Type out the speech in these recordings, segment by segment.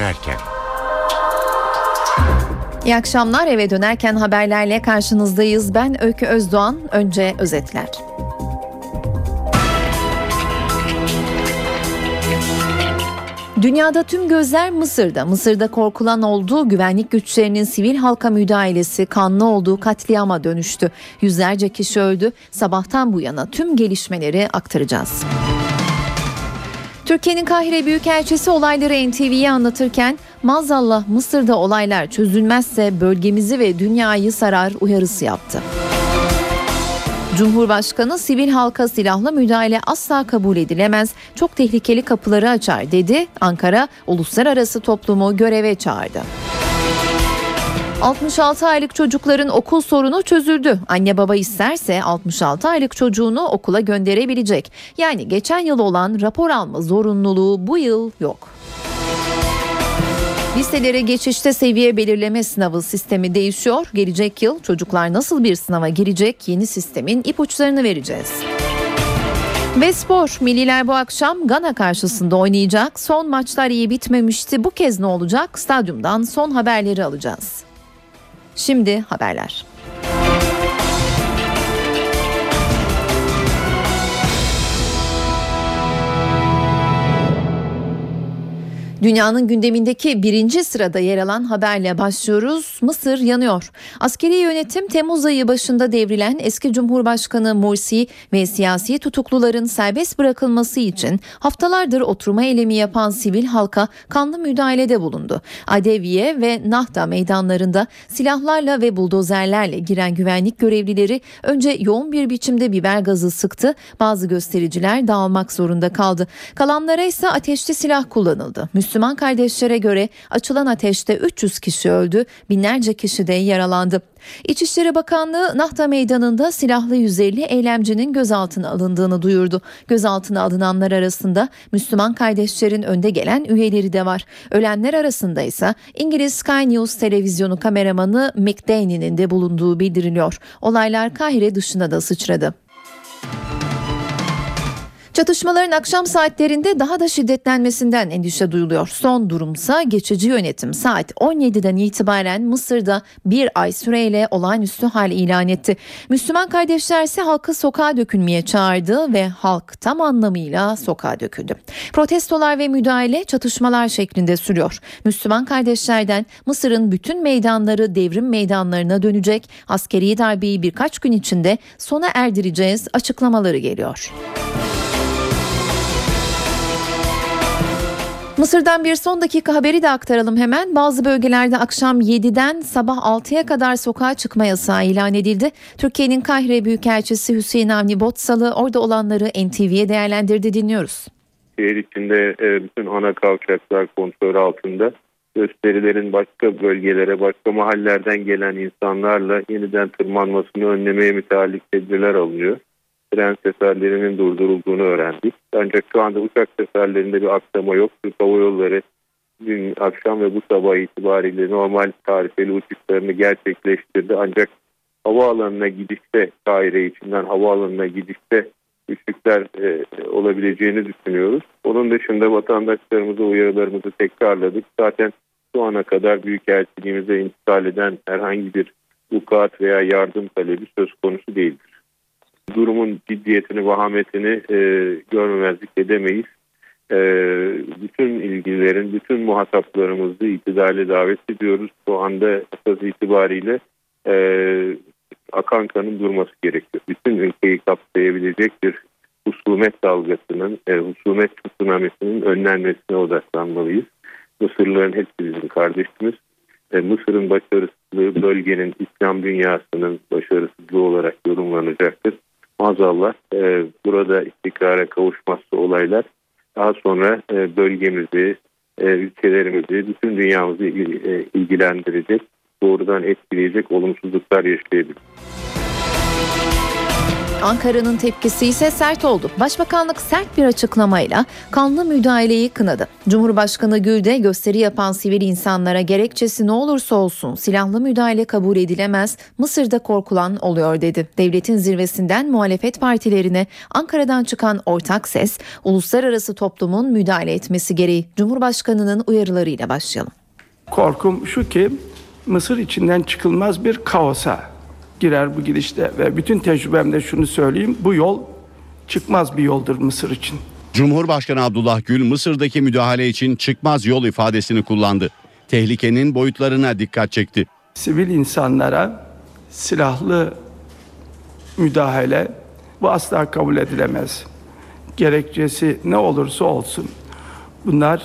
dönerken. İyi akşamlar eve dönerken haberlerle karşınızdayız. Ben Öykü Özdoğan. Önce özetler. Dünyada tüm gözler Mısır'da. Mısır'da korkulan olduğu güvenlik güçlerinin sivil halka müdahalesi kanlı olduğu katliama dönüştü. Yüzlerce kişi öldü. Sabahtan bu yana tüm gelişmeleri aktaracağız. Türkiye'nin Kahire Büyükelçisi olayları NTV'ye anlatırken maazallah Mısır'da olaylar çözülmezse bölgemizi ve dünyayı sarar uyarısı yaptı. Cumhurbaşkanı sivil halka silahlı müdahale asla kabul edilemez, çok tehlikeli kapıları açar dedi. Ankara uluslararası toplumu göreve çağırdı. 66 aylık çocukların okul sorunu çözüldü. Anne baba isterse 66 aylık çocuğunu okula gönderebilecek. Yani geçen yıl olan rapor alma zorunluluğu bu yıl yok. Liselere geçişte seviye belirleme sınavı sistemi değişiyor. Gelecek yıl çocuklar nasıl bir sınava girecek yeni sistemin ipuçlarını vereceğiz. Ve spor. Milliler bu akşam Gana karşısında oynayacak. Son maçlar iyi bitmemişti. Bu kez ne olacak? Stadyumdan son haberleri alacağız. Şimdi haberler. Dünyanın gündemindeki birinci sırada yer alan haberle başlıyoruz. Mısır yanıyor. Askeri yönetim Temmuz ayı başında devrilen eski Cumhurbaşkanı Morsi ve siyasi tutukluların serbest bırakılması için haftalardır oturma eylemi yapan sivil halka kanlı müdahalede bulundu. Adeviye ve Nahda meydanlarında silahlarla ve buldozerlerle giren güvenlik görevlileri önce yoğun bir biçimde biber gazı sıktı. Bazı göstericiler dağılmak zorunda kaldı. Kalanlara ise ateşli silah kullanıldı. Kardeşlere göre açılan ateşte 300 kişi öldü, binlerce kişi de yaralandı. İçişleri Bakanlığı Nahta Meydanı'nda silahlı 150 eylemcinin gözaltına alındığını duyurdu. Gözaltına alınanlar arasında Müslüman kardeşlerin önde gelen üyeleri de var. Ölenler arasında ise İngiliz Sky News televizyonu kameramanı Mick Daney'nin de bulunduğu bildiriliyor. Olaylar Kahire dışına da sıçradı. Çatışmaların akşam saatlerinde daha da şiddetlenmesinden endişe duyuluyor. Son durumsa geçici yönetim saat 17'den itibaren Mısır'da bir ay süreyle olağanüstü hal ilan etti. Müslüman kardeşler ise halkı sokağa dökülmeye çağırdı ve halk tam anlamıyla sokağa döküldü. Protestolar ve müdahale çatışmalar şeklinde sürüyor. Müslüman kardeşlerden Mısır'ın bütün meydanları devrim meydanlarına dönecek, askeri darbeyi birkaç gün içinde sona erdireceğiz açıklamaları geliyor. Mısır'dan bir son dakika haberi de aktaralım hemen. Bazı bölgelerde akşam 7'den sabah 6'ya kadar sokağa çıkma yasağı ilan edildi. Türkiye'nin Kahire Büyükelçisi Hüseyin Avni Botsalı orada olanları NTV'ye değerlendirdi dinliyoruz. Şehir içinde e, bütün ana kavşaklar kontrol altında. Gösterilerin başka bölgelere, başka mahallerden gelen insanlarla yeniden tırmanmasını önlemeye müteallik tedbirler alınıyor tren seferlerinin durdurulduğunu öğrendik. Ancak şu anda uçak seferlerinde bir aksama yok. Türk Hava Yolları dün akşam ve bu sabah itibariyle normal tarifeli uçuşlarını gerçekleştirdi. Ancak havaalanına gidişte Kahire içinden havaalanına gidişte güçlükler e, olabileceğini düşünüyoruz. Onun dışında vatandaşlarımıza uyarılarımızı tekrarladık. Zaten şu ana kadar Büyükelçiliğimize intikal eden herhangi bir vukuat veya yardım talebi söz konusu değildir durumun ciddiyetini, vahametini e, görmemezlik edemeyiz. E, bütün ilgilerin, bütün muhataplarımızı itidale davet ediyoruz. Bu anda esas itibariyle e, akan kanın durması gerekiyor. Bütün ülkeyi kapsayabilecek bir husumet dalgasının, e, husumet tsunamisinin önlenmesine odaklanmalıyız. Mısırlıların hepsi bizim kardeşimiz. E, Mısır'ın başarısızlığı bölgenin İslam dünyasının başarısızlığı olarak yorumlanacaktır maazallah e, burada istikrara kavuşmazsa olaylar daha sonra e, bölgemizi, e, ülkelerimizi, bütün dünyamızı e, ilgilendirecek, doğrudan etkileyecek olumsuzluklar yaşayabilir. Ankara'nın tepkisi ise sert oldu. Başbakanlık sert bir açıklamayla kanlı müdahaleyi kınadı. Cumhurbaşkanı Gül de gösteri yapan sivil insanlara gerekçesi ne olursa olsun silahlı müdahale kabul edilemez, Mısır'da korkulan oluyor dedi. Devletin zirvesinden muhalefet partilerine Ankara'dan çıkan ortak ses, uluslararası toplumun müdahale etmesi gereği Cumhurbaşkanı'nın uyarılarıyla başlayalım. Korkum şu ki Mısır içinden çıkılmaz bir kaosa girer bu gidişte ve bütün tecrübemde şunu söyleyeyim bu yol çıkmaz bir yoldur Mısır için. Cumhurbaşkanı Abdullah Gül Mısır'daki müdahale için çıkmaz yol ifadesini kullandı. Tehlikenin boyutlarına dikkat çekti. Sivil insanlara silahlı müdahale bu asla kabul edilemez. Gerekçesi ne olursa olsun. Bunlar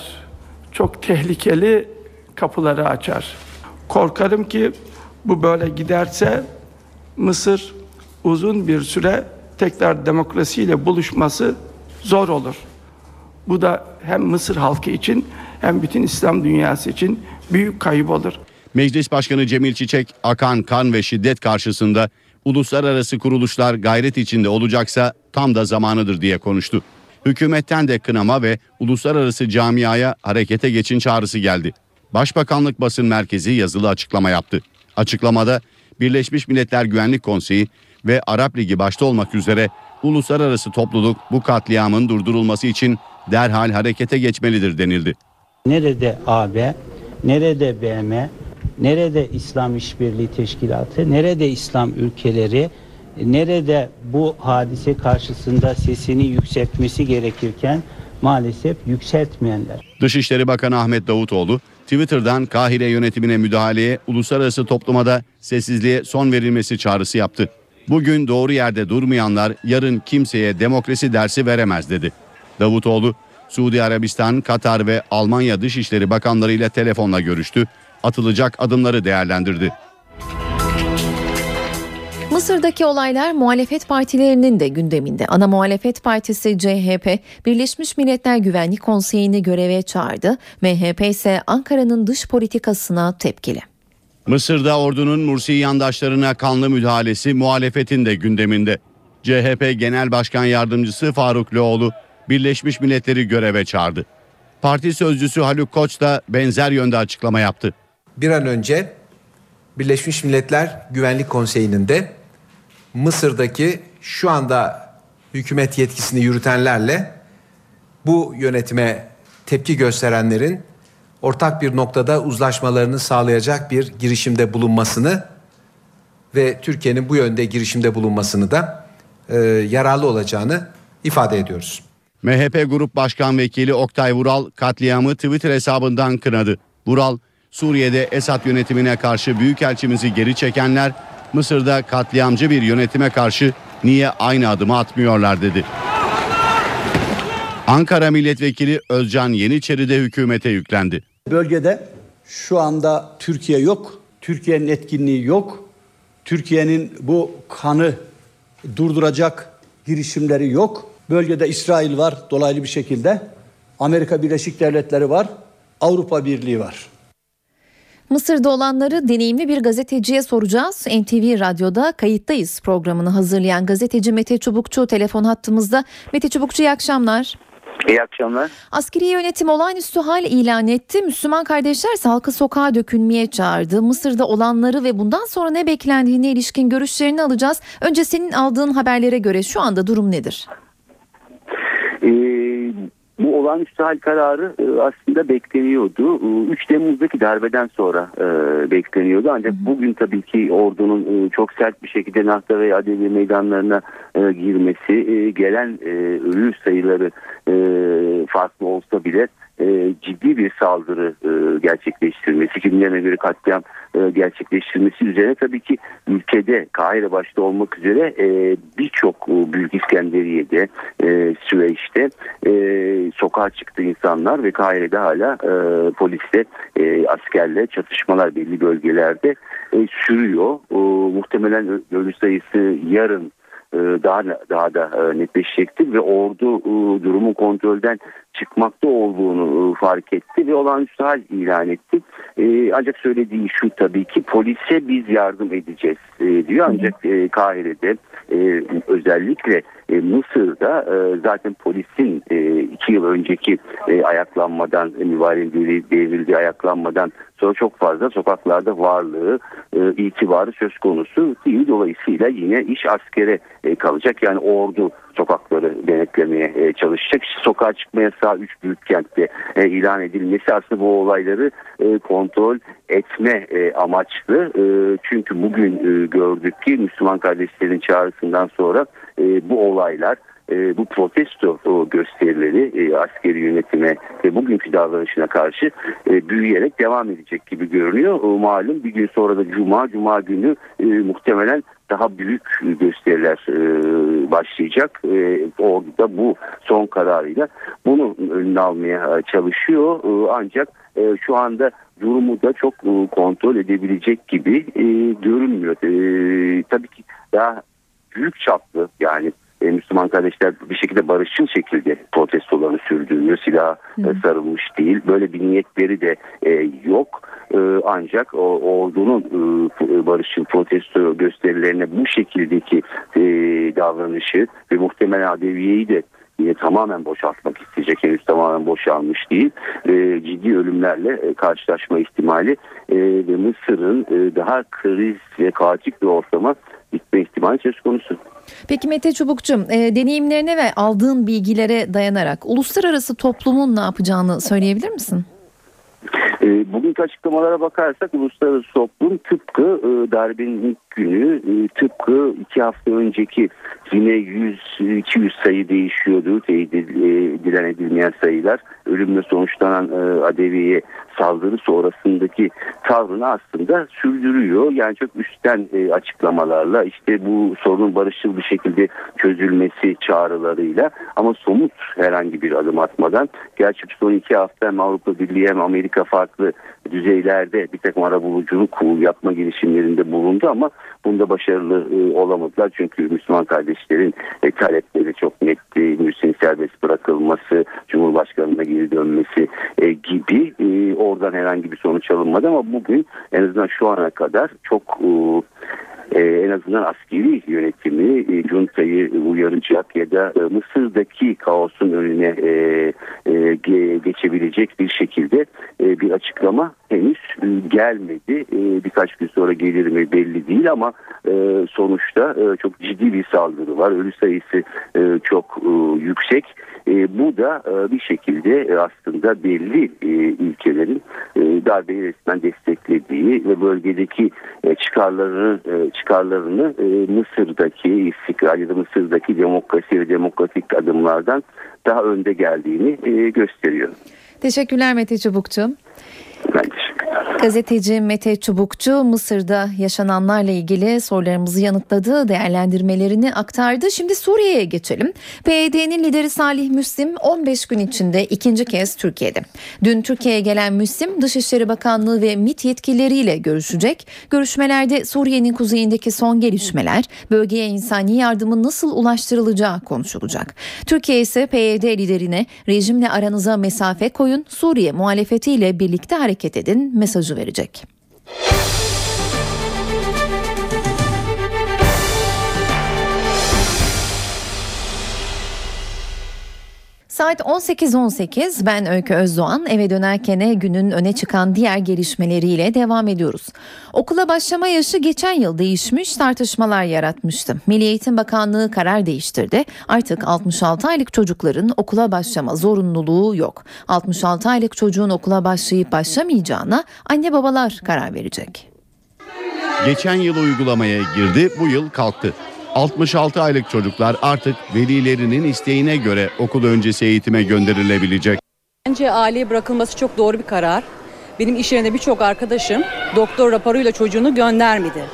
çok tehlikeli kapıları açar. Korkarım ki bu böyle giderse Mısır uzun bir süre tekrar demokrasiyle buluşması zor olur. Bu da hem Mısır halkı için hem bütün İslam dünyası için büyük kayıp olur. Meclis Başkanı Cemil Çiçek, akan kan ve şiddet karşısında uluslararası kuruluşlar gayret içinde olacaksa tam da zamanıdır diye konuştu. Hükümetten de kınama ve uluslararası camiaya harekete geçin çağrısı geldi. Başbakanlık Basın Merkezi yazılı açıklama yaptı. Açıklamada Birleşmiş Milletler Güvenlik Konseyi ve Arap Ligi başta olmak üzere uluslararası topluluk bu katliamın durdurulması için derhal harekete geçmelidir denildi. Nerede AB, nerede BM, nerede İslam İşbirliği Teşkilatı, nerede İslam ülkeleri, nerede bu hadise karşısında sesini yükseltmesi gerekirken maalesef yükseltmeyenler. Dışişleri Bakanı Ahmet Davutoğlu Twitter'dan Kahire yönetimine müdahaleye, uluslararası topluma da sessizliğe son verilmesi çağrısı yaptı. Bugün doğru yerde durmayanlar yarın kimseye demokrasi dersi veremez dedi. Davutoğlu, Suudi Arabistan, Katar ve Almanya Dışişleri Bakanları ile telefonla görüştü. Atılacak adımları değerlendirdi. Mısır'daki olaylar muhalefet partilerinin de gündeminde. Ana muhalefet partisi CHP, Birleşmiş Milletler Güvenlik Konseyi'ni göreve çağırdı. MHP ise Ankara'nın dış politikasına tepkili. Mısır'da ordunun Mursi yandaşlarına kanlı müdahalesi muhalefetin de gündeminde. CHP Genel Başkan Yardımcısı Faruk Loğlu Birleşmiş Milletleri göreve çağırdı. Parti sözcüsü Haluk Koç da benzer yönde açıklama yaptı. Bir an önce Birleşmiş Milletler Güvenlik Konseyi'nin de Mısır'daki şu anda hükümet yetkisini yürütenlerle bu yönetime tepki gösterenlerin ortak bir noktada uzlaşmalarını sağlayacak bir girişimde bulunmasını ve Türkiye'nin bu yönde girişimde bulunmasını da e, yararlı olacağını ifade ediyoruz. MHP Grup Başkan Vekili Oktay Vural katliamı Twitter hesabından kınadı. Vural, Suriye'de Esad yönetimine karşı büyükelçimizi geri çekenler Mısır'da katliamcı bir yönetime karşı niye aynı adımı atmıyorlar dedi. Ankara Milletvekili Özcan Yeniçeri de hükümete yüklendi. Bölgede şu anda Türkiye yok. Türkiye'nin etkinliği yok. Türkiye'nin bu kanı durduracak girişimleri yok. Bölgede İsrail var dolaylı bir şekilde. Amerika Birleşik Devletleri var. Avrupa Birliği var. Mısır'da olanları deneyimli bir gazeteciye soracağız. NTV Radyo'da kayıttayız programını hazırlayan gazeteci Mete Çubukçu telefon hattımızda. Mete Çubukçu iyi akşamlar. İyi akşamlar. Askeri yönetim olağanüstü hal ilan etti. Müslüman kardeşler ise halkı sokağa dökülmeye çağırdı. Mısır'da olanları ve bundan sonra ne beklendiğine ilişkin görüşlerini alacağız. Önce senin aldığın haberlere göre şu anda durum nedir? Ee, bu olağanüstü hal kararı e, aslında bekleniyordu. 3 e, Temmuz'daki darbeden sonra e, bekleniyordu. Ancak bugün tabii ki ordunun çok sert bir şekilde Nahta ve Adevi meydanlarına girmesi, gelen ölü sayıları farklı olsa bile e, ciddi bir saldırı e, gerçekleştirmesi, kimlerine göre katliam e, gerçekleştirmesi üzerine tabii ki ülkede Kahire başta olmak üzere e, birçok e, Büyük İskenderiye'de, e, Süveyş'te e, sokağa çıktı insanlar ve Kahire'de hala e, polisle, e, askerle çatışmalar belli bölgelerde e, sürüyor. E, muhtemelen ölü sayısı yarın daha daha da e, netleşecektir ve ordu e, durumu kontrolden çıkmakta olduğunu e, fark etti ve olağanüstü hal ilan etti. E, ancak söylediği şu tabii ki polise biz yardım edeceğiz e, diyor ancak e, Kahire'de e, özellikle e, Mısır'da e, zaten polisin e, iki yıl önceki e, ayaklanmadan e, mübarek devrildiği ayaklanmadan sonra çok fazla sokaklarda varlığı e, itibarı söz konusu değil. Dolayısıyla yine iş askere e, kalacak. Yani ordu sokakları denetlemeye e, çalışacak. Sokağa çıkma yasağı 3 büyük kentte e, ilan edilmesi aslında bu olayları e, kontrol etme e, amaçlı. E, çünkü bugün e, gördük ki Müslüman kardeşlerin çağrısından sonra e, bu olaylar e, bu protesto o gösterileri e, askeri yönetime ve bugünkü davranışına karşı e, büyüyerek devam edecek gibi görünüyor. O, malum bir gün sonra da Cuma, Cuma günü e, muhtemelen daha büyük gösteriler e, başlayacak. E, ordu bu son kararıyla bunu önüne almaya çalışıyor. E, ancak e, şu anda durumu da çok e, kontrol edebilecek gibi e, görünmüyor. E, tabii ki daha büyük çaplı yani e, Müslüman kardeşler bir şekilde barışçıl şekilde protestolarını sürdürüyor. Silah e, sarılmış değil. Böyle bir niyetleri de e, yok. E, ancak o, ordunun e, barışçıl protesto gösterilerine bu şekildeki e, davranışı ve muhtemelen Adeviye'yi de yine tamamen boşaltmak isteyecek. Henüz tamamen boşalmış değil. E, ciddi ölümlerle e, karşılaşma ihtimali e, ve Mısır'ın e, daha kriz ve kaotik bir ortama gitme ihtimali söz konusu. Peki Mete Çubukçum, e, deneyimlerine ve aldığın bilgilere dayanarak uluslararası toplumun ne yapacağını söyleyebilir misin? E, bugünkü açıklamalara bakarsak uluslararası toplum tıpkı e, darbenin ilk günü e, tıpkı iki hafta önceki yine 100-200 sayı değişiyordu teyit edilen edilmeyen sayılar ölümle sonuçlanan e, Adevi'ye saldırı sonrasındaki tavrını aslında sürdürüyor. Yani çok üstten e, açıklamalarla işte bu sorunun barışçıl bir şekilde çözülmesi çağrılarıyla ama somut herhangi bir adım atmadan gerçi son iki hafta hem Avrupa Birliği hem Amerika farklı düzeylerde bir takım arabuluculuk yapma girişimlerinde bulundu ama bunda başarılı e, olamadılar. Çünkü Müslüman kardeşlerin talepleri çok netti. Mürsin serbest bırakılması, Cumhurbaşkanı'na geri dönmesi e, gibi e, oradan herhangi bir sonuç alınmadı ama bugün en azından şu ana kadar çok e, en azından askeri yönetimi e, Junta'yı uyaracak ya da e, Mısır'daki kaosun önüne e, e, ge, geçebilecek bir şekilde e, bir açıklama henüz e, gelmedi. E, birkaç gün sonra gelir mi belli değil ama e, sonuçta e, çok ciddi bir saldırı var. Ölü sayısı e, çok e, yüksek. E, bu da e, bir şekilde e, aslında belli e, ülkelerin e, darbeyi resmen desteklediği ve bölgedeki e, çıkarlarını e, çıkarlarını e, Mısır'daki istikrar ya da Mısır'daki demokrasi ve demokratik adımlardan daha önde geldiğini e, gösteriyor. Teşekkürler Mete Çubukçu. Ben teşekkür. Gazeteci Mete Çubukçu Mısır'da yaşananlarla ilgili sorularımızı yanıtladı, değerlendirmelerini aktardı. Şimdi Suriye'ye geçelim. PYD'nin lideri Salih Müslim 15 gün içinde ikinci kez Türkiye'de. Dün Türkiye'ye gelen Müslim Dışişleri Bakanlığı ve MİT yetkilileriyle görüşecek. Görüşmelerde Suriye'nin kuzeyindeki son gelişmeler, bölgeye insani yardımın nasıl ulaştırılacağı konuşulacak. Türkiye ise PYD liderine rejimle aranıza mesafe koyun, Suriye muhalefetiyle birlikte hareket edin mesajı verecek. Saat 18.18 ben Öykü Özdoğan eve dönerken günün öne çıkan diğer gelişmeleriyle devam ediyoruz. Okula başlama yaşı geçen yıl değişmiş tartışmalar yaratmıştı. Milli Eğitim Bakanlığı karar değiştirdi. Artık 66 aylık çocukların okula başlama zorunluluğu yok. 66 aylık çocuğun okula başlayıp başlamayacağına anne babalar karar verecek. Geçen yıl uygulamaya girdi, bu yıl kalktı. 66 aylık çocuklar artık velilerinin isteğine göre okul öncesi eğitime gönderilebilecek. Bence aileye bırakılması çok doğru bir karar. Benim iş yerinde birçok arkadaşım doktor raporuyla çocuğunu göndermedi.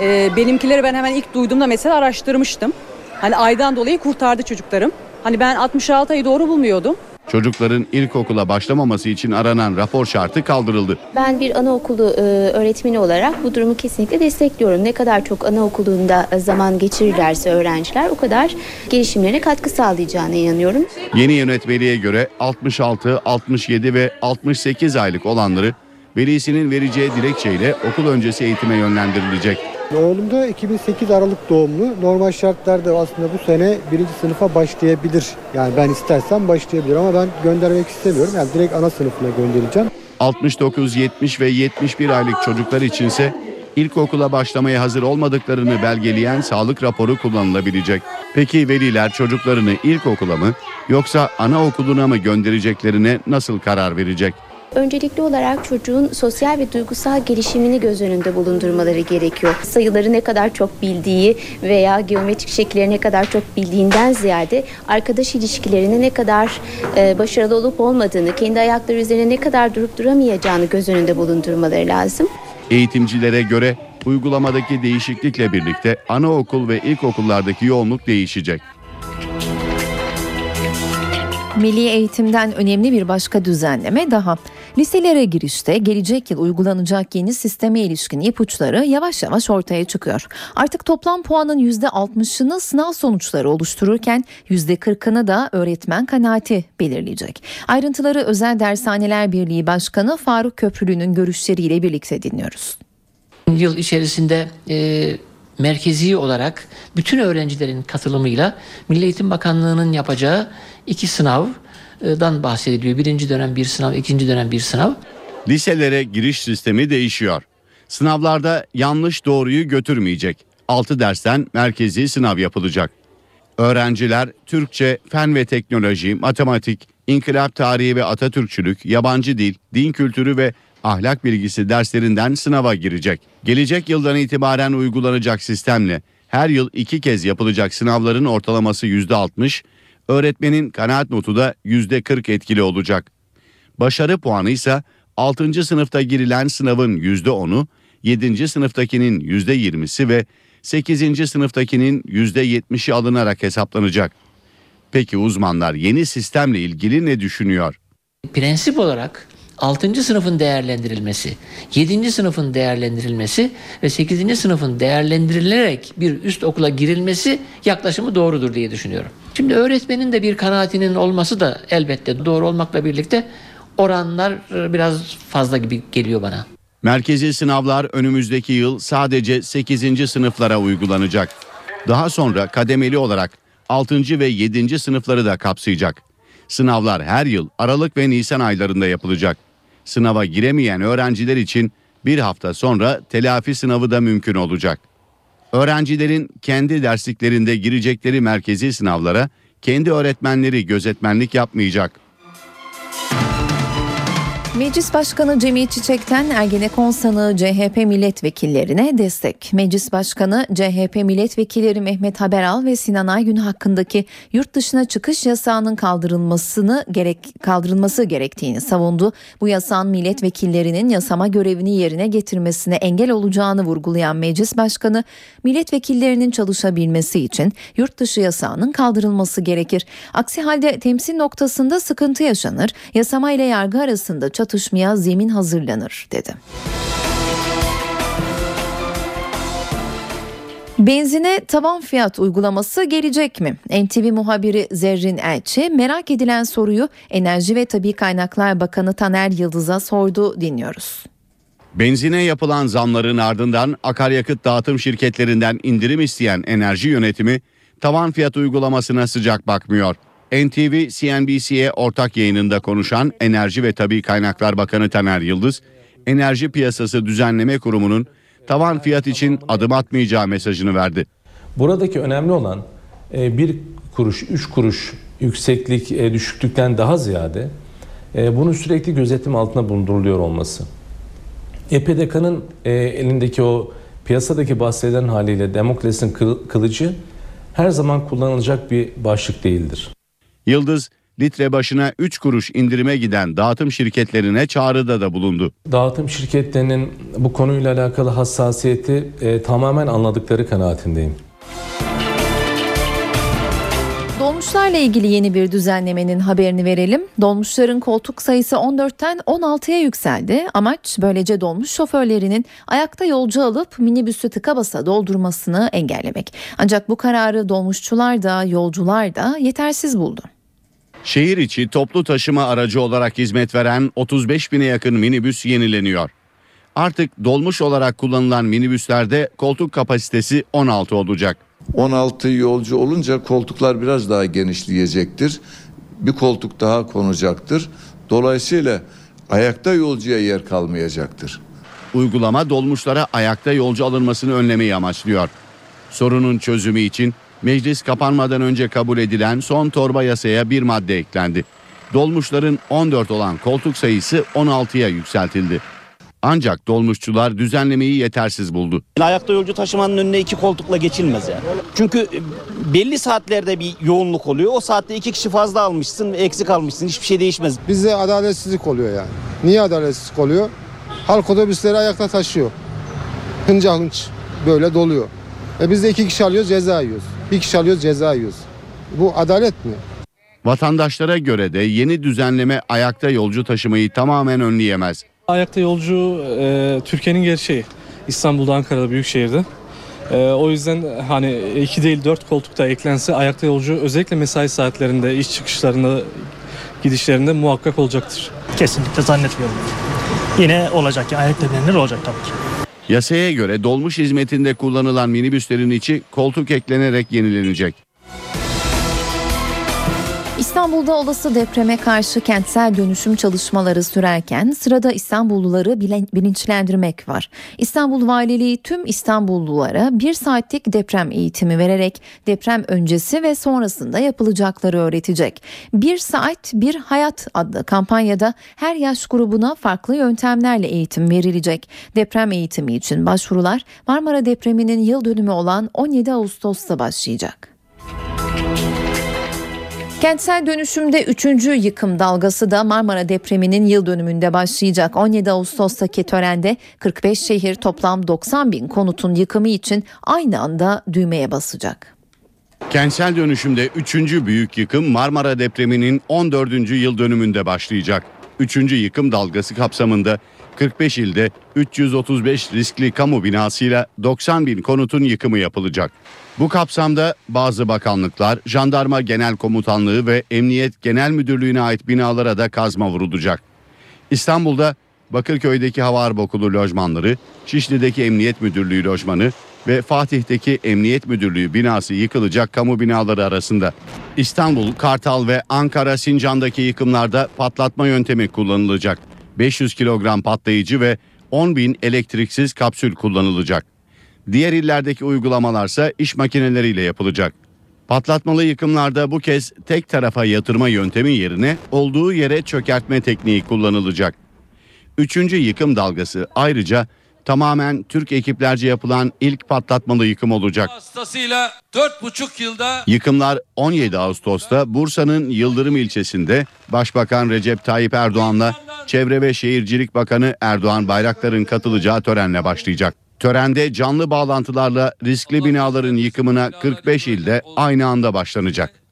Ee, benimkileri ben hemen ilk duyduğumda mesela araştırmıştım. Hani aydan dolayı kurtardı çocuklarım. Hani ben 66 ayı doğru bulmuyordum. Çocukların ilkokula başlamaması için aranan rapor şartı kaldırıldı. Ben bir anaokulu e, öğretmeni olarak bu durumu kesinlikle destekliyorum. Ne kadar çok anaokulunda e, zaman geçirirlerse öğrenciler o kadar gelişimlerine katkı sağlayacağına inanıyorum. Yeni yönetmeliğe göre 66, 67 ve 68 aylık olanları velisinin vereceği dilekçeyle okul öncesi eğitime yönlendirilecek. Oğlum da 2008 Aralık doğumlu. Normal şartlarda aslında bu sene birinci sınıfa başlayabilir. Yani ben istersem başlayabilir ama ben göndermek istemiyorum. Yani direkt ana sınıfına göndereceğim. 69, 70 ve 71 aylık çocuklar içinse ilkokula başlamaya hazır olmadıklarını belgeleyen sağlık raporu kullanılabilecek. Peki veliler çocuklarını ilkokula mı yoksa anaokuluna mı göndereceklerine nasıl karar verecek? Öncelikli olarak çocuğun sosyal ve duygusal gelişimini göz önünde bulundurmaları gerekiyor. Sayıları ne kadar çok bildiği veya geometrik şekilleri ne kadar çok bildiğinden ziyade arkadaş ilişkilerine ne kadar e, başarılı olup olmadığını, kendi ayakları üzerine ne kadar durup duramayacağını göz önünde bulundurmaları lazım. Eğitimcilere göre uygulamadaki değişiklikle birlikte anaokul ve ilkokullardaki yoğunluk değişecek. Milli eğitimden önemli bir başka düzenleme daha. Liselere girişte gelecek yıl uygulanacak yeni sisteme ilişkin ipuçları yavaş yavaş ortaya çıkıyor. Artık toplam puanın %60'ını sınav sonuçları oluştururken %40'ını da öğretmen kanaati belirleyecek. Ayrıntıları Özel Dershaneler Birliği Başkanı Faruk Köprülü'nün görüşleriyle birlikte dinliyoruz. Yıl içerisinde e, merkezi olarak bütün öğrencilerin katılımıyla Milli Eğitim Bakanlığı'nın yapacağı iki sınavdan bahsediliyor. Birinci dönem bir sınav, ikinci dönem bir sınav. Liselere giriş sistemi değişiyor. Sınavlarda yanlış doğruyu götürmeyecek. 6 dersten merkezi sınav yapılacak. Öğrenciler Türkçe, fen ve teknoloji, matematik, inkılap tarihi ve Atatürkçülük, yabancı dil, din kültürü ve ahlak bilgisi derslerinden sınava girecek. Gelecek yıldan itibaren uygulanacak sistemle her yıl iki kez yapılacak sınavların ortalaması %60, öğretmenin kanaat notu da %40 etkili olacak. Başarı puanı ise 6. sınıfta girilen sınavın %10'u, 7. sınıftakinin %20'si ve 8. sınıftakinin %70'i alınarak hesaplanacak. Peki uzmanlar yeni sistemle ilgili ne düşünüyor? Prensip olarak 6. sınıfın değerlendirilmesi, 7. sınıfın değerlendirilmesi ve 8. sınıfın değerlendirilerek bir üst okula girilmesi yaklaşımı doğrudur diye düşünüyorum. Şimdi öğretmenin de bir kanaatinin olması da elbette doğru olmakla birlikte oranlar e, biraz fazla gibi geliyor bana. Merkezi sınavlar önümüzdeki yıl sadece 8. sınıflara uygulanacak. Daha sonra kademeli olarak 6. ve 7. sınıfları da kapsayacak. Sınavlar her yıl Aralık ve Nisan aylarında yapılacak. Sınava giremeyen öğrenciler için bir hafta sonra telafi sınavı da mümkün olacak. Öğrencilerin kendi dersliklerinde girecekleri merkezi sınavlara kendi öğretmenleri gözetmenlik yapmayacak. Meclis Başkanı Cemil Çiçek'ten Ergenekon sanığı CHP milletvekillerine destek. Meclis Başkanı CHP milletvekilleri Mehmet Haberal ve Sinan Aygün hakkındaki yurt dışına çıkış yasağının kaldırılmasını gerek kaldırılması gerektiğini savundu. Bu yasağın milletvekillerinin yasama görevini yerine getirmesine engel olacağını vurgulayan Meclis Başkanı milletvekillerinin çalışabilmesi için yurt dışı yasağının kaldırılması gerekir. Aksi halde temsil noktasında sıkıntı yaşanır. Yasama ile yargı arasında çatışmaya zemin hazırlanır dedi. Benzine taban fiyat uygulaması gelecek mi? NTV muhabiri Zerrin Elçi merak edilen soruyu Enerji ve Tabi Kaynaklar Bakanı Taner Yıldız'a sordu dinliyoruz. Benzine yapılan zamların ardından akaryakıt dağıtım şirketlerinden indirim isteyen enerji yönetimi tavan fiyat uygulamasına sıcak bakmıyor. NTV CNBC'ye ortak yayınında konuşan Enerji ve Tabi Kaynaklar Bakanı Taner Yıldız, Enerji Piyasası Düzenleme Kurumu'nun tavan fiyat için adım atmayacağı mesajını verdi. Buradaki önemli olan e, bir kuruş, üç kuruş yükseklik, e, düşüklükten daha ziyade e, bunun sürekli gözetim altında bulunduruluyor olması. EPDK'nın elindeki o piyasadaki bahsedilen haliyle Demokles'in kılıcı her zaman kullanılacak bir başlık değildir. Yıldız, litre başına 3 kuruş indirime giden dağıtım şirketlerine çağrıda da bulundu. Dağıtım şirketlerinin bu konuyla alakalı hassasiyeti e, tamamen anladıkları kanaatindeyim. Dolmuşlarla ilgili yeni bir düzenlemenin haberini verelim. Dolmuşların koltuk sayısı 14'ten 16'ya yükseldi. Amaç böylece dolmuş şoförlerinin ayakta yolcu alıp minibüsü tıka basa doldurmasını engellemek. Ancak bu kararı dolmuşçular da yolcular da yetersiz buldu. Şehir içi toplu taşıma aracı olarak hizmet veren 35 bine yakın minibüs yenileniyor. Artık dolmuş olarak kullanılan minibüslerde koltuk kapasitesi 16 olacak. 16 yolcu olunca koltuklar biraz daha genişleyecektir. Bir koltuk daha konacaktır. Dolayısıyla ayakta yolcuya yer kalmayacaktır. Uygulama dolmuşlara ayakta yolcu alınmasını önlemeyi amaçlıyor. Sorunun çözümü için meclis kapanmadan önce kabul edilen son torba yasaya bir madde eklendi. Dolmuşların 14 olan koltuk sayısı 16'ya yükseltildi. Ancak dolmuşçular düzenlemeyi yetersiz buldu. Ayakta yolcu taşımanın önüne iki koltukla geçilmez yani. Çünkü belli saatlerde bir yoğunluk oluyor. O saatte iki kişi fazla almışsın, eksik almışsın. Hiçbir şey değişmez. Bizde adaletsizlik oluyor yani. Niye adaletsizlik oluyor? Halk otobüsleri ayakta taşıyor. Hınca hınç böyle doluyor. E biz de iki kişi alıyoruz ceza yiyoruz. Bir kişi alıyoruz ceza yiyoruz. Bu adalet mi? Vatandaşlara göre de yeni düzenleme ayakta yolcu taşımayı tamamen önleyemez. Ayakta yolcu e, Türkiye'nin gerçeği. İstanbul'da, Ankara'da, büyük şehirde. E, o yüzden hani iki değil dört koltukta eklense ayakta yolcu özellikle mesai saatlerinde, iş çıkışlarında, gidişlerinde muhakkak olacaktır. Kesinlikle zannetmiyorum. Yine olacak yani ayakta denilir olacak tabii ki. Yasaya göre dolmuş hizmetinde kullanılan minibüslerin içi koltuk eklenerek yenilenecek. İstanbul'da olası depreme karşı kentsel dönüşüm çalışmaları sürerken sırada İstanbulluları bilinçlendirmek var. İstanbul Valiliği tüm İstanbullulara bir saatlik deprem eğitimi vererek deprem öncesi ve sonrasında yapılacakları öğretecek. Bir saat bir hayat adlı kampanyada her yaş grubuna farklı yöntemlerle eğitim verilecek. Deprem eğitimi için başvurular Marmara depreminin yıl dönümü olan 17 Ağustos'ta başlayacak. Kentsel dönüşümde 3. yıkım dalgası da Marmara depreminin yıl dönümünde başlayacak. 17 Ağustos'taki törende 45 şehir toplam 90 bin konutun yıkımı için aynı anda düğmeye basacak. Kentsel dönüşümde 3. büyük yıkım Marmara depreminin 14. yıl dönümünde başlayacak. 3. yıkım dalgası kapsamında 45 ilde 335 riskli kamu binasıyla 90 bin konutun yıkımı yapılacak. Bu kapsamda bazı bakanlıklar, Jandarma Genel Komutanlığı ve Emniyet Genel Müdürlüğü'ne ait binalara da kazma vurulacak. İstanbul'da Bakırköy'deki Hava Harp Okulu lojmanları, Şişli'deki Emniyet Müdürlüğü lojmanı ve Fatih'teki Emniyet Müdürlüğü binası yıkılacak kamu binaları arasında. İstanbul, Kartal ve Ankara Sincan'daki yıkımlarda patlatma yöntemi kullanılacak. 500 kilogram patlayıcı ve 10 bin elektriksiz kapsül kullanılacak. Diğer illerdeki uygulamalarsa iş makineleriyle yapılacak. Patlatmalı yıkımlarda bu kez tek tarafa yatırma yöntemi yerine olduğu yere çökertme tekniği kullanılacak. Üçüncü yıkım dalgası ayrıca tamamen Türk ekiplerce yapılan ilk patlatmalı yıkım olacak. Hastasıyla 4,5 yılda Yıkımlar 17 Ağustos'ta Bursa'nın Yıldırım ilçesinde Başbakan Recep Tayyip Erdoğan'la Çevre ve Şehircilik Bakanı Erdoğan Bayraktar'ın katılacağı törenle başlayacak. Törende canlı bağlantılarla riskli binaların yıkımına 45 ilde aynı anda başlanacak.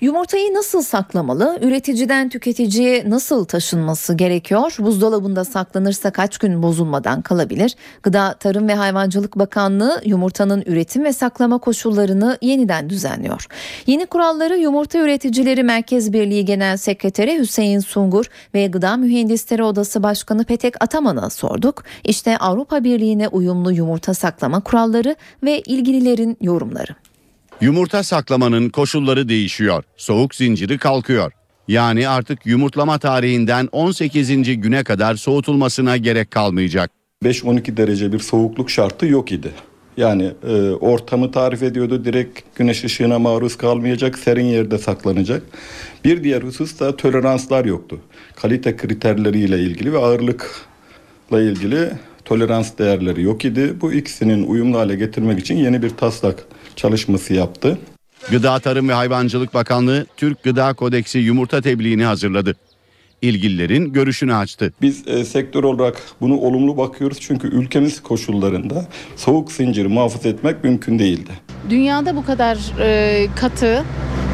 Yumurtayı nasıl saklamalı? Üreticiden tüketiciye nasıl taşınması gerekiyor? Buzdolabında saklanırsa kaç gün bozulmadan kalabilir? Gıda, Tarım ve Hayvancılık Bakanlığı yumurtanın üretim ve saklama koşullarını yeniden düzenliyor. Yeni kuralları Yumurta Üreticileri Merkez Birliği Genel Sekreteri Hüseyin Sungur ve Gıda Mühendisleri Odası Başkanı Petek Ataman'a sorduk. İşte Avrupa Birliği'ne uyumlu yumurta saklama kuralları ve ilgililerin yorumları. Yumurta saklamanın koşulları değişiyor. Soğuk zinciri kalkıyor. Yani artık yumurtlama tarihinden 18. güne kadar soğutulmasına gerek kalmayacak. 5-12 derece bir soğukluk şartı yok idi. Yani e, ortamı tarif ediyordu. Direkt güneş ışığına maruz kalmayacak, serin yerde saklanacak. Bir diğer husus da toleranslar yoktu. Kalite kriterleriyle ilgili ve ağırlıkla ilgili tolerans değerleri yok idi. Bu ikisinin uyumlu hale getirmek için yeni bir taslak çalışması yaptı. Gıda Tarım ve Hayvancılık Bakanlığı Türk Gıda Kodeksi yumurta tebliğini hazırladı. İlgililerin görüşünü açtı. Biz e, sektör olarak bunu olumlu bakıyoruz çünkü ülkemiz koşullarında soğuk zinciri muhafaza etmek mümkün değildi. Dünyada bu kadar e, katı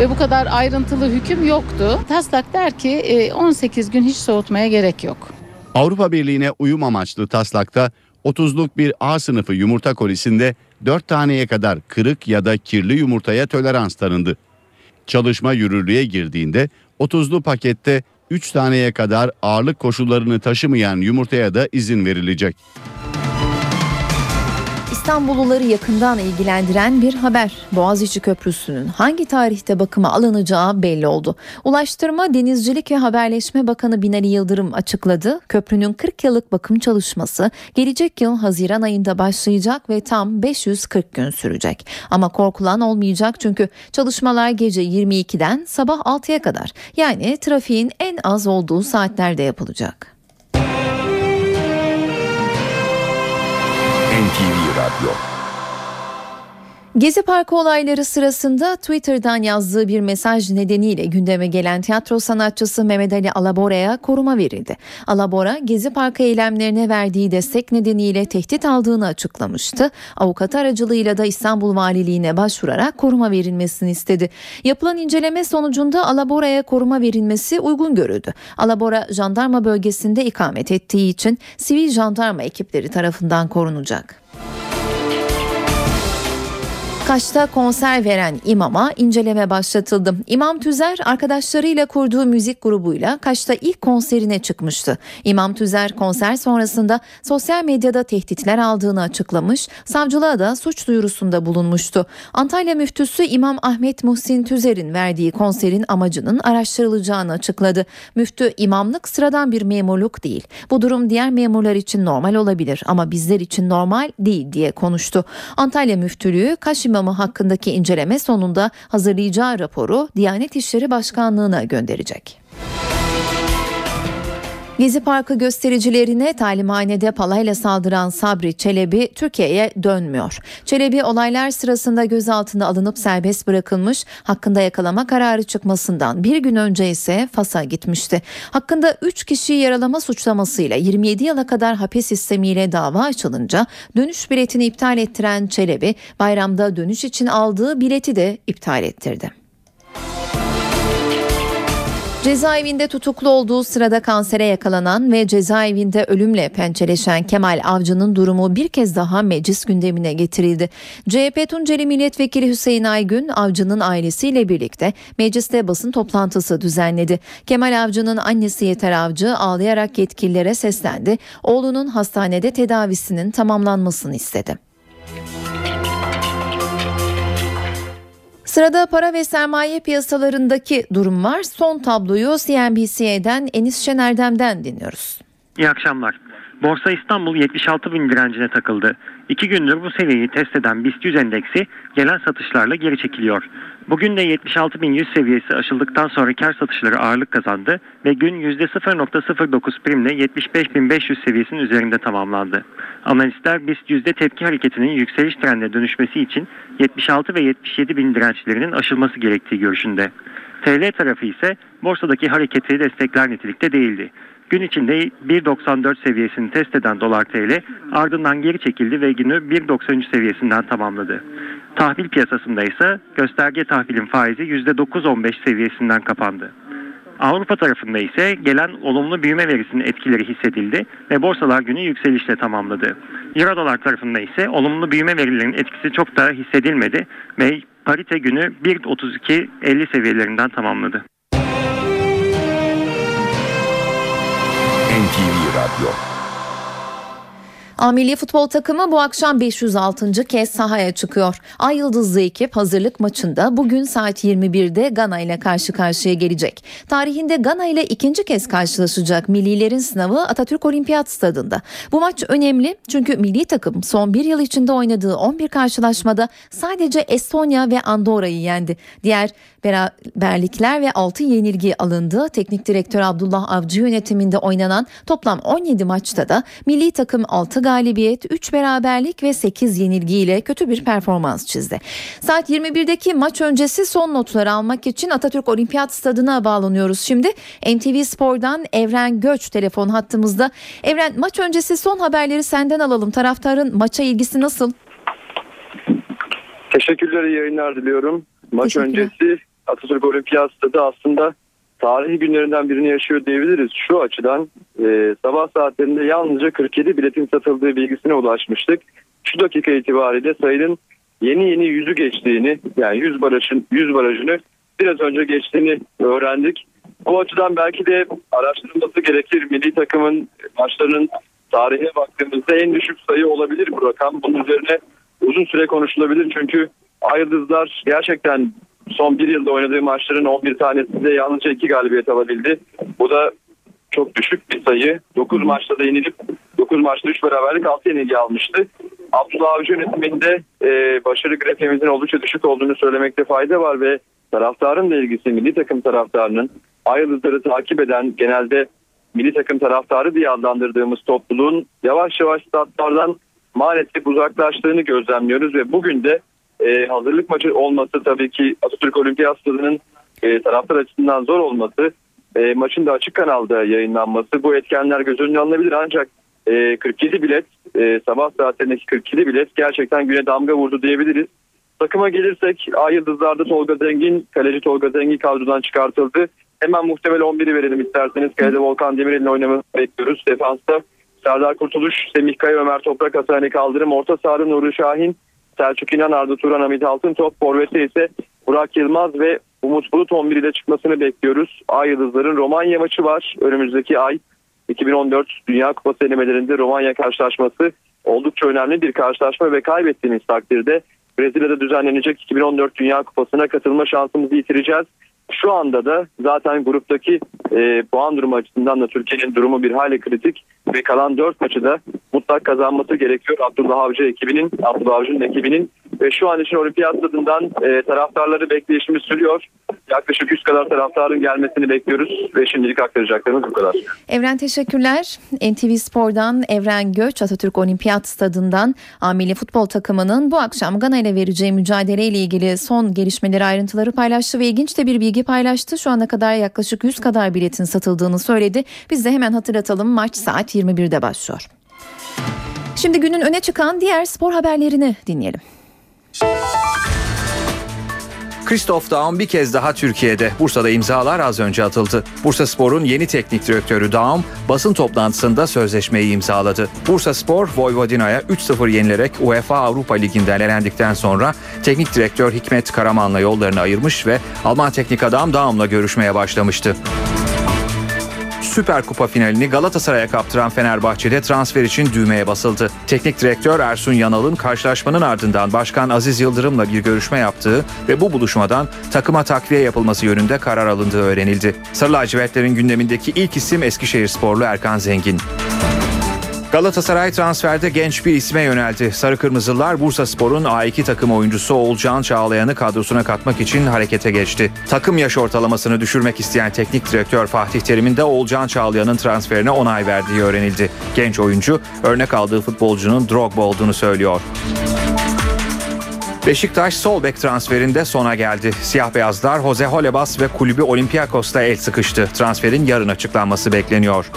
ve bu kadar ayrıntılı hüküm yoktu. Taslak der ki e, 18 gün hiç soğutmaya gerek yok. Avrupa Birliği'ne uyum amaçlı taslakta 30'luk bir A sınıfı yumurta kolisinde 4 taneye kadar kırık ya da kirli yumurtaya tolerans tanındı. Çalışma yürürlüğe girdiğinde 30'lu pakette 3 taneye kadar ağırlık koşullarını taşımayan yumurtaya da izin verilecek. İstanbulluları yakından ilgilendiren bir haber. Boğaziçi Köprüsü'nün hangi tarihte bakıma alınacağı belli oldu. Ulaştırma, Denizcilik ve Haberleşme Bakanı Binali Yıldırım açıkladı. Köprünün 40 yıllık bakım çalışması gelecek yıl Haziran ayında başlayacak ve tam 540 gün sürecek. Ama korkulan olmayacak çünkü çalışmalar gece 22'den sabah 6'ya kadar yani trafiğin en az olduğu saatlerde yapılacak. NTV Radyo Gezi Parkı olayları sırasında Twitter'dan yazdığı bir mesaj nedeniyle gündeme gelen tiyatro sanatçısı Mehmet Ali Alabora'ya koruma verildi. Alabora, Gezi Parkı eylemlerine verdiği destek nedeniyle tehdit aldığını açıklamıştı. Avukat aracılığıyla da İstanbul Valiliğine başvurarak koruma verilmesini istedi. Yapılan inceleme sonucunda Alabora'ya koruma verilmesi uygun görüldü. Alabora, jandarma bölgesinde ikamet ettiği için sivil jandarma ekipleri tarafından korunacak. Kaş'ta konser veren imama inceleme başlatıldı. İmam Tüzer arkadaşlarıyla kurduğu müzik grubuyla Kaş'ta ilk konserine çıkmıştı. İmam Tüzer konser sonrasında sosyal medyada tehditler aldığını açıklamış, savcılığa da suç duyurusunda bulunmuştu. Antalya müftüsü İmam Ahmet Muhsin Tüzer'in verdiği konserin amacının araştırılacağını açıkladı. Müftü imamlık sıradan bir memurluk değil. Bu durum diğer memurlar için normal olabilir ama bizler için normal değil diye konuştu. Antalya müftülüğü Kaş imamı hakkındaki inceleme sonunda hazırlayacağı raporu Diyanet İşleri Başkanlığı'na gönderecek. Gezi Parkı göstericilerine talimhanede palayla saldıran Sabri Çelebi Türkiye'ye dönmüyor. Çelebi olaylar sırasında gözaltına alınıp serbest bırakılmış, hakkında yakalama kararı çıkmasından bir gün önce ise Fas'a gitmişti. Hakkında 3 kişiyi yaralama suçlamasıyla 27 yıla kadar hapis sistemiyle dava açılınca dönüş biletini iptal ettiren Çelebi bayramda dönüş için aldığı bileti de iptal ettirdi. Cezaevinde tutuklu olduğu sırada kansere yakalanan ve cezaevinde ölümle pençeleşen Kemal Avcı'nın durumu bir kez daha meclis gündemine getirildi. CHP Tunceli Milletvekili Hüseyin Aygün, Avcı'nın ailesiyle birlikte mecliste basın toplantısı düzenledi. Kemal Avcı'nın annesi Yeter Avcı ağlayarak yetkililere seslendi. Oğlunun hastanede tedavisinin tamamlanmasını istedi. Sırada para ve sermaye piyasalarındaki durum var. Son tabloyu CNBC'den Enis Şenerdem'den dinliyoruz. İyi akşamlar. Borsa İstanbul 76 bin direncine takıldı. İki gündür bu seviyeyi test eden BIST 100 endeksi gelen satışlarla geri çekiliyor. Bugün de 76.100 seviyesi aşıldıktan sonra kar satışları ağırlık kazandı ve gün %0.09 primle 75.500 seviyesinin üzerinde tamamlandı. Analistler BIST yüzde tepki hareketinin yükseliş trendine dönüşmesi için 76 ve 77 bin dirençlerinin aşılması gerektiği görüşünde. TL tarafı ise borsadaki hareketi destekler nitelikte değildi. Gün içinde 1.94 seviyesini test eden dolar TL ardından geri çekildi ve günü 1.93 seviyesinden tamamladı. Tahvil piyasasında ise gösterge tahvilin faizi %9.15 seviyesinden kapandı. Avrupa tarafında ise gelen olumlu büyüme verisinin etkileri hissedildi ve borsalar günü yükselişle tamamladı. Euro tarafında ise olumlu büyüme verilerinin etkisi çok da hissedilmedi ve parite günü 1.32.50 seviyelerinden tamamladı. NTV Radyo A Milli Futbol takımı bu akşam 506. kez sahaya çıkıyor. Ay Yıldızlı ekip hazırlık maçında bugün saat 21'de Gana ile karşı karşıya gelecek. Tarihinde Gana ile ikinci kez karşılaşacak millilerin sınavı Atatürk Olimpiyat Stadında. Bu maç önemli çünkü milli takım son bir yıl içinde oynadığı 11 karşılaşmada sadece Estonya ve Andorra'yı yendi. Diğer beraberlikler ve 6 yenilgi alındı. Teknik direktör Abdullah Avcı yönetiminde oynanan toplam 17 maçta da milli takım 6 galibiyet, 3 beraberlik ve 8 yenilgiyle kötü bir performans çizdi. Saat 21'deki maç öncesi son notları almak için Atatürk Olimpiyat Stadı'na bağlanıyoruz şimdi. NTV Spor'dan Evren Göç telefon hattımızda. Evren maç öncesi son haberleri senden alalım. Taraftarın maça ilgisi nasıl? Teşekkürler, iyi yayınlar diliyorum. Maç öncesi Atatürk Olimpiyat Stadı aslında tarihi günlerinden birini yaşıyor diyebiliriz. Şu açıdan e, sabah saatlerinde yalnızca 47 biletin satıldığı bilgisine ulaşmıştık. Şu dakika itibariyle sayının yeni yeni yüzü geçtiğini yani 100 barajın 100 barajını biraz önce geçtiğini öğrendik. Bu açıdan belki de araştırılması gerekir. Milli takımın maçlarının tarihe baktığımızda en düşük sayı olabilir bu rakam. Bunun üzerine uzun süre konuşulabilir çünkü Ayıldızlar gerçekten son bir yılda oynadığı maçların 11 tanesinde yalnızca 2 galibiyet alabildi. Bu da çok düşük bir sayı. 9 maçta da yenilip 9 maçta 3 beraberlik 6 yenilgi almıştı. Abdullah Avcı yönetiminde e, başarı grafiğimizin oldukça düşük olduğunu söylemekte fayda var ve taraftarın da ilgisi milli takım taraftarının Ayıldızları takip eden genelde milli takım taraftarı diye adlandırdığımız topluluğun yavaş yavaş statlardan maalesef uzaklaştığını gözlemliyoruz ve bugün de e, hazırlık maçı olması tabii ki Atatürk Olimpiyat Stadı'nın e, taraftar açısından zor olması, e, maçın da açık kanalda yayınlanması bu etkenler göz önüne alınabilir ancak e, 47 bilet e, sabah saatlerindeki 47 bilet gerçekten güne damga vurdu diyebiliriz. Takıma gelirsek A Yıldızlar'da Tolga Zengin, kaleci Tolga Zengin kadrodan çıkartıldı. Hemen muhtemel 11'i verelim isterseniz. Kalede Volkan Demirel'in oynamasını bekliyoruz. Defansta Serdar Kurtuluş, Semih Kaya, Ömer Toprak, Hasan Kaldırım, Orta Sahanı Nuri Şahin, Selçuk İnan, Arda Turan, Hamit Altıntop, Forvet'te ise Burak Yılmaz ve Umut Bulut 11 ile çıkmasını bekliyoruz. Ay Yıldızların Romanya maçı var. Önümüzdeki ay 2014 Dünya Kupası elemelerinde Romanya karşılaşması oldukça önemli bir karşılaşma ve kaybettiğimiz takdirde Brezilya'da düzenlenecek 2014 Dünya Kupası'na katılma şansımızı yitireceğiz. Şu anda da zaten gruptaki e, puan durumu açısından da Türkiye'nin durumu bir hali kritik ve kalan 4 maçı da mutlak kazanması gerekiyor. Abdullah Avcı ekibinin, Abdullah Avcı'nın ekibinin ve şu an için olimpiyat tadından e, taraftarları bekleyişimiz sürüyor. Yaklaşık 100 kadar taraftarın gelmesini bekliyoruz ve şimdilik aktaracaklarımız bu kadar. Evren teşekkürler. NTV Spor'dan Evren Göç Atatürk Olimpiyat Stadından Amili futbol takımının bu akşam Gana ile vereceği mücadeleyle ilgili son gelişmeleri ayrıntıları paylaştı ve ilginç de bir bilgi paylaştı. Şu ana kadar yaklaşık 100 kadar biletin satıldığını söyledi. Biz de hemen hatırlatalım maç saat 21'de başlıyor. Şimdi günün öne çıkan diğer spor haberlerini dinleyelim. Christoph Daum bir kez daha Türkiye'de. Bursa'da imzalar az önce atıldı. Bursa Spor'un yeni teknik direktörü Daum basın toplantısında sözleşmeyi imzaladı. Bursa Spor Vojvodina'ya 3-0 yenilerek UEFA Avrupa Ligi'nden elendikten sonra teknik direktör Hikmet Karaman'la yollarını ayırmış ve Alman teknik adam Daum'la görüşmeye başlamıştı. Süper Kupa finalini Galatasaray'a kaptıran Fenerbahçe'de transfer için düğmeye basıldı. Teknik direktör Ersun Yanal'ın karşılaşmanın ardından Başkan Aziz Yıldırım'la bir görüşme yaptığı ve bu buluşmadan takıma takviye yapılması yönünde karar alındığı öğrenildi. Sarı lacivertlerin gündemindeki ilk isim Eskişehir sporlu Erkan Zengin. Galatasaray transferde genç bir isme yöneldi. Sarı Kırmızılar Bursa Spor'un A2 takım oyuncusu Oğulcan Çağlayan'ı kadrosuna katmak için harekete geçti. Takım yaş ortalamasını düşürmek isteyen teknik direktör Fatih Terim'in de Oğulcan Çağlayan'ın transferine onay verdiği öğrenildi. Genç oyuncu örnek aldığı futbolcunun Drogba olduğunu söylüyor. Beşiktaş sol bek transferinde sona geldi. Siyah beyazlar Jose Holebas ve kulübü Olympiakos'ta el sıkıştı. Transferin yarın açıklanması bekleniyor.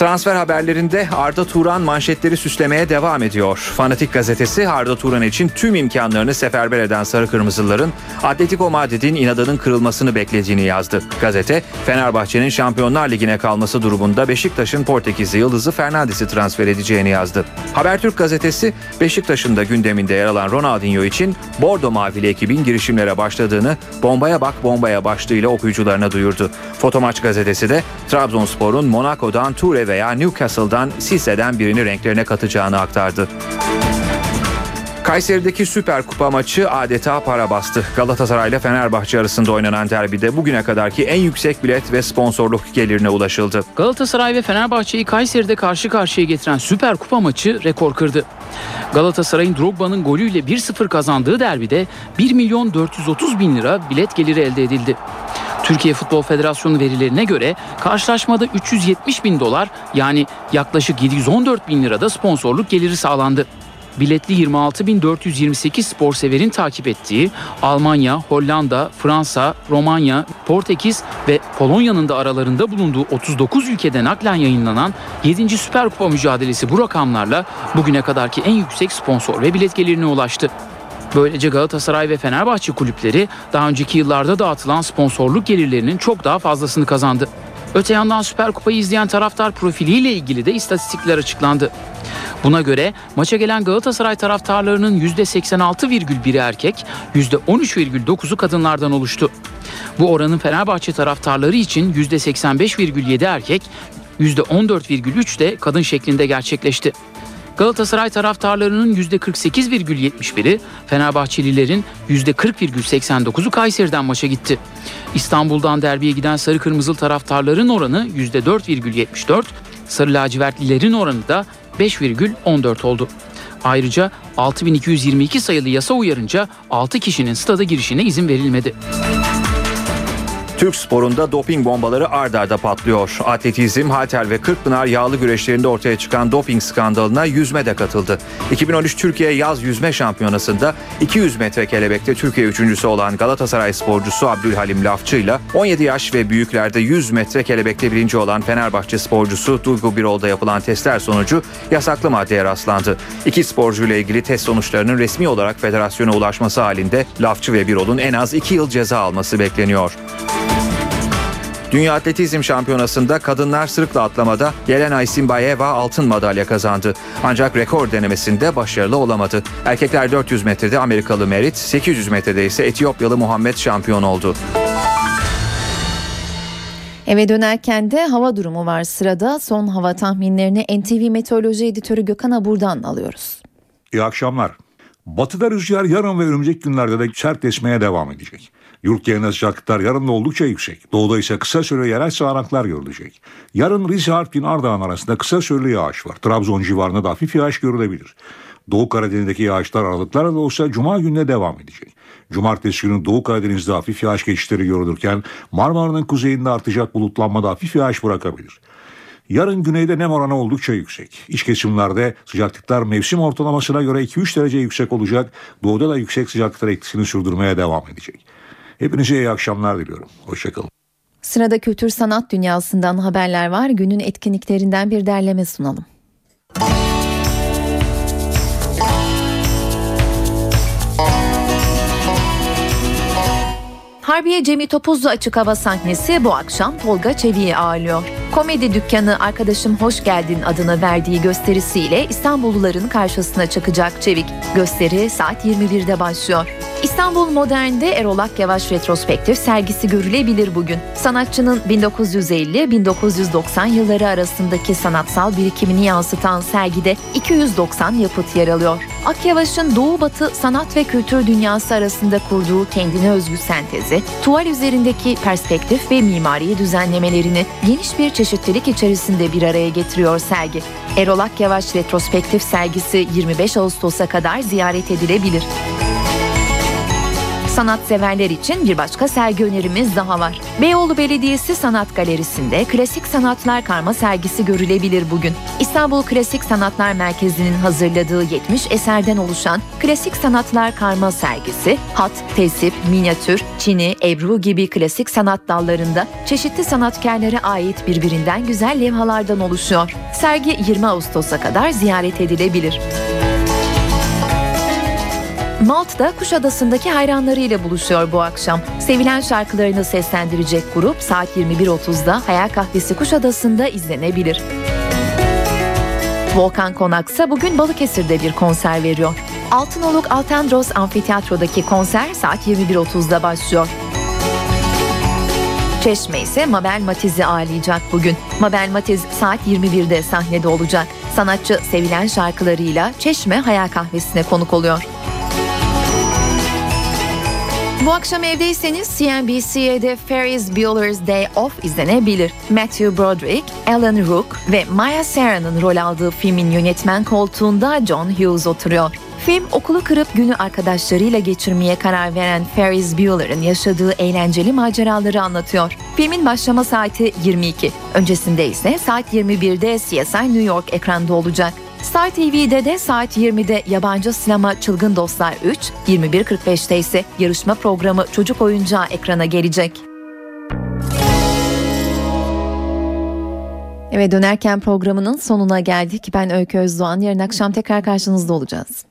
Transfer haberlerinde Arda Turan manşetleri süslemeye devam ediyor. Fanatik gazetesi Arda Turan için tüm imkanlarını seferber eden Sarı Kırmızıların Atletico Madrid'in inadının kırılmasını beklediğini yazdı. Gazete Fenerbahçe'nin Şampiyonlar Ligi'ne kalması durumunda Beşiktaş'ın Portekizli yıldızı Fernandes'i transfer edeceğini yazdı. Habertürk gazetesi Beşiktaş'ın da gündeminde yer alan Ronaldinho için Bordo Mavili ekibin girişimlere başladığını Bombaya Bak Bombaya başlığıyla okuyucularına duyurdu. Fotomaç gazetesi de Trabzonspor'un Monaco'dan Toure veya Newcastle'dan Sise'den birini renklerine katacağını aktardı. Kayseri'deki Süper Kupa maçı adeta para bastı. Galatasaray ile Fenerbahçe arasında oynanan derbide bugüne kadarki en yüksek bilet ve sponsorluk gelirine ulaşıldı. Galatasaray ve Fenerbahçe'yi Kayseri'de karşı karşıya getiren Süper Kupa maçı rekor kırdı. Galatasaray'ın Drogba'nın golüyle 1-0 kazandığı derbide 1 milyon 430 bin lira bilet geliri elde edildi. Türkiye Futbol Federasyonu verilerine göre karşılaşmada 370 bin dolar yani yaklaşık 714 bin lirada sponsorluk geliri sağlandı. Biletli 26.428 spor severin takip ettiği Almanya, Hollanda, Fransa, Romanya, Portekiz ve Polonya'nın da aralarında bulunduğu 39 ülkeden naklen yayınlanan 7. Süper Kupa mücadelesi bu rakamlarla bugüne kadarki en yüksek sponsor ve bilet gelirine ulaştı. Böylece Galatasaray ve Fenerbahçe kulüpleri daha önceki yıllarda dağıtılan sponsorluk gelirlerinin çok daha fazlasını kazandı. Öte yandan Süper Kupayı izleyen taraftar profiliyle ilgili de istatistikler açıklandı. Buna göre maça gelen Galatasaray taraftarlarının %86,1'i erkek, %13,9'u kadınlardan oluştu. Bu oranın Fenerbahçe taraftarları için %85,7 erkek, %14,3 de kadın şeklinde gerçekleşti. Galatasaray taraftarlarının %48,71'i, Fenerbahçelilerin %40,89'u Kayseri'den maça gitti. İstanbul'dan derbiye giden sarı kırmızılı taraftarların oranı %4,74, sarı lacivertlilerin oranı da 5,14 oldu. Ayrıca 6222 sayılı yasa uyarınca 6 kişinin stada girişine izin verilmedi. Türk sporunda doping bombaları ard arda patlıyor. Atletizm, halter ve Kırkpınar yağlı güreşlerinde ortaya çıkan doping skandalına yüzme de katıldı. 2013 Türkiye Yaz Yüzme Şampiyonası'nda 200 metre kelebekte Türkiye üçüncüsü olan Galatasaray sporcusu Abdülhalim Lafçı ile 17 yaş ve büyüklerde 100 metre kelebekte birinci olan Fenerbahçe sporcusu Duygu Birol'da yapılan testler sonucu yasaklı maddeye rastlandı. İki sporcuyla ilgili test sonuçlarının resmi olarak federasyona ulaşması halinde Lafçı ve Birol'un en az 2 yıl ceza alması bekleniyor. Dünya Atletizm Şampiyonası'nda kadınlar sırıkla atlamada Yelena Isinbayeva altın madalya kazandı. Ancak rekor denemesinde başarılı olamadı. Erkekler 400 metrede Amerikalı Merit, 800 metrede ise Etiyopyalı Muhammed şampiyon oldu. Eve dönerken de hava durumu var sırada. Son hava tahminlerini NTV Meteoroloji Editörü Gökhan Abur'dan alıyoruz. İyi akşamlar. Batıda rüzgar yarın ve önümüzdeki günlerde de sert esmeye devam edecek. Yurt genelinde sıcaklıklar yarın da oldukça yüksek. Doğuda ise kısa süreli yerel sağanaklar görülecek. Yarın Rize Artvin Ardahan arasında kısa süreli yağış var. Trabzon civarında da hafif yağış görülebilir. Doğu Karadeniz'deki yağışlar aralıklarla da olsa Cuma gününe devam edecek. Cumartesi günü Doğu Karadeniz'de hafif yağış geçişleri görülürken Marmara'nın kuzeyinde artacak bulutlanmada hafif yağış bırakabilir. Yarın güneyde nem oranı oldukça yüksek. İç kesimlerde sıcaklıklar mevsim ortalamasına göre 2-3 derece yüksek olacak. Doğuda da yüksek sıcaklıklar etkisini sürdürmeye devam edecek. Hepinize iyi akşamlar diliyorum. Hoşçakalın. Sırada kültür sanat dünyasından haberler var. Günün etkinliklerinden bir derleme sunalım. Harbiye Cemil Topuzlu açık hava sahnesi bu akşam Tolga Çevik'i ağırlıyor. Komedi dükkanı Arkadaşım Hoş Geldin adını verdiği gösterisiyle İstanbulluların karşısına çıkacak Çevik. Gösteri saat 21'de başlıyor. İstanbul Modern'de Erol Akyavaş retrospektif sergisi görülebilir bugün. Sanatçının 1950-1990 yılları arasındaki sanatsal birikimini yansıtan sergide 290 yapıt yer alıyor. Akyavaş'ın Doğu Batı sanat ve kültür dünyası arasında kurduğu kendine özgü sentezi, tuval üzerindeki perspektif ve mimari düzenlemelerini geniş bir çeşitlilik içerisinde bir araya getiriyor sergi. Erol Akyavaş retrospektif sergisi 25 Ağustos'a kadar ziyaret edilebilir. Sanatseverler için bir başka sergi önerimiz daha var. Beyoğlu Belediyesi Sanat Galerisi'nde Klasik Sanatlar Karma sergisi görülebilir bugün. İstanbul Klasik Sanatlar Merkezi'nin hazırladığı 70 eserden oluşan Klasik Sanatlar Karma sergisi, hat, tesip, minyatür, çini, ebru gibi klasik sanat dallarında çeşitli sanatkarlara ait birbirinden güzel levhalardan oluşuyor. Sergi 20 Ağustos'a kadar ziyaret edilebilir. Malt'ta Kuşadası'ndaki hayranlarıyla buluşuyor bu akşam. Sevilen şarkılarını seslendirecek grup saat 21.30'da Hayal Kahvesi Kuşadası'nda izlenebilir. Volkan Konaksa bugün Balıkesir'de bir konser veriyor. Altınoluk Altendros Amfiteyatro'daki konser saat 21.30'da başlıyor. Çeşme ise Mabel Matiz'i ağırlayacak bugün. Mabel Matiz saat 21'de sahnede olacak. Sanatçı sevilen şarkılarıyla Çeşme Hayal Kahvesi'ne konuk oluyor. Bu akşam evdeyseniz CNBC'de Ferris Bueller's Day Off izlenebilir. Matthew Broderick, Alan Rook ve Maya Sarah'nın rol aldığı filmin yönetmen koltuğunda John Hughes oturuyor. Film okulu kırıp günü arkadaşlarıyla geçirmeye karar veren Ferris Bueller'ın yaşadığı eğlenceli maceraları anlatıyor. Filmin başlama saati 22. Öncesinde ise saat 21'de CSI New York ekranda olacak. Star TV'de de saat 20'de yabancı sinema Çılgın Dostlar 3, 21.45'te ise yarışma programı Çocuk Oyuncağı ekrana gelecek. Eve dönerken programının sonuna geldik. Ben Öykü Özdoğan. Yarın akşam tekrar karşınızda olacağız.